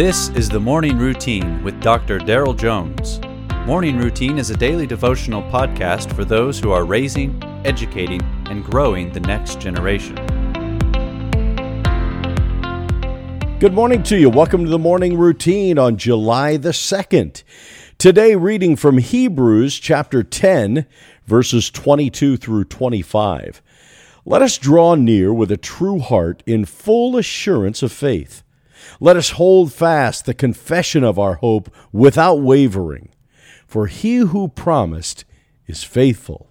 This is the Morning Routine with Dr. Daryl Jones. Morning Routine is a daily devotional podcast for those who are raising, educating, and growing the next generation. Good morning to you. Welcome to the Morning Routine on July the 2nd. Today, reading from Hebrews chapter 10, verses 22 through 25. Let us draw near with a true heart in full assurance of faith. Let us hold fast the confession of our hope without wavering. For he who promised is faithful.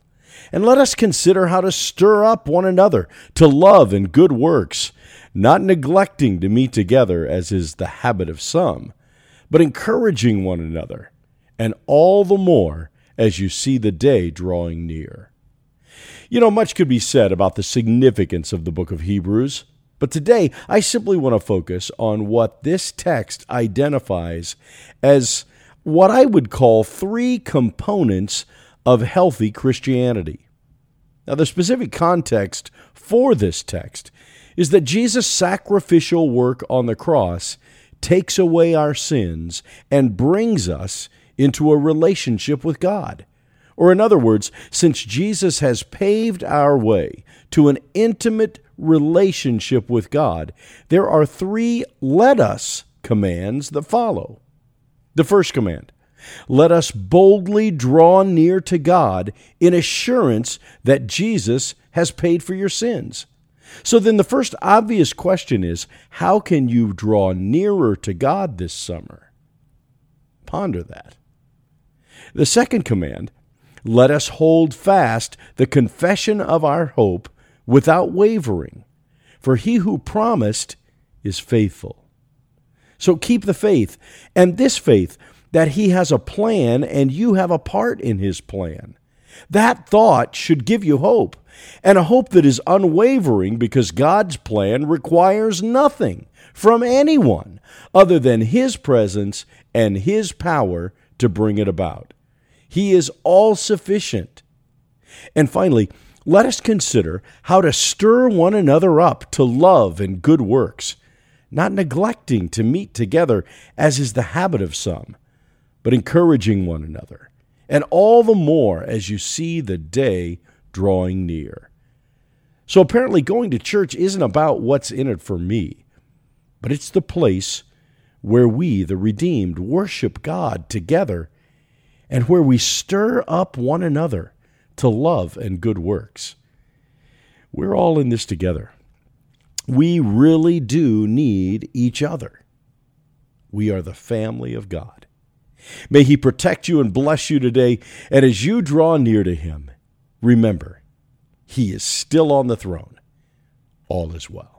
And let us consider how to stir up one another to love and good works, not neglecting to meet together as is the habit of some, but encouraging one another, and all the more as you see the day drawing near. You know, much could be said about the significance of the book of Hebrews, but today I simply want to focus on what this text identifies as what I would call three components of healthy Christianity. Now, the specific context for this text is that Jesus' sacrificial work on the cross takes away our sins and brings us into a relationship with God. Or, in other words, since Jesus has paved our way to an intimate relationship with God, there are three let us commands that follow. The first command let us boldly draw near to God in assurance that Jesus has paid for your sins. So then, the first obvious question is how can you draw nearer to God this summer? Ponder that. The second command let us hold fast the confession of our hope without wavering, for he who promised is faithful. So keep the faith, and this faith that he has a plan and you have a part in his plan. That thought should give you hope, and a hope that is unwavering because God's plan requires nothing from anyone other than his presence and his power to bring it about. He is all sufficient. And finally, let us consider how to stir one another up to love and good works, not neglecting to meet together as is the habit of some, but encouraging one another, and all the more as you see the day drawing near. So apparently, going to church isn't about what's in it for me, but it's the place where we, the redeemed, worship God together and where we stir up one another to love and good works. We're all in this together. We really do need each other. We are the family of God. May He protect you and bless you today. And as you draw near to Him, remember, He is still on the throne. All is well.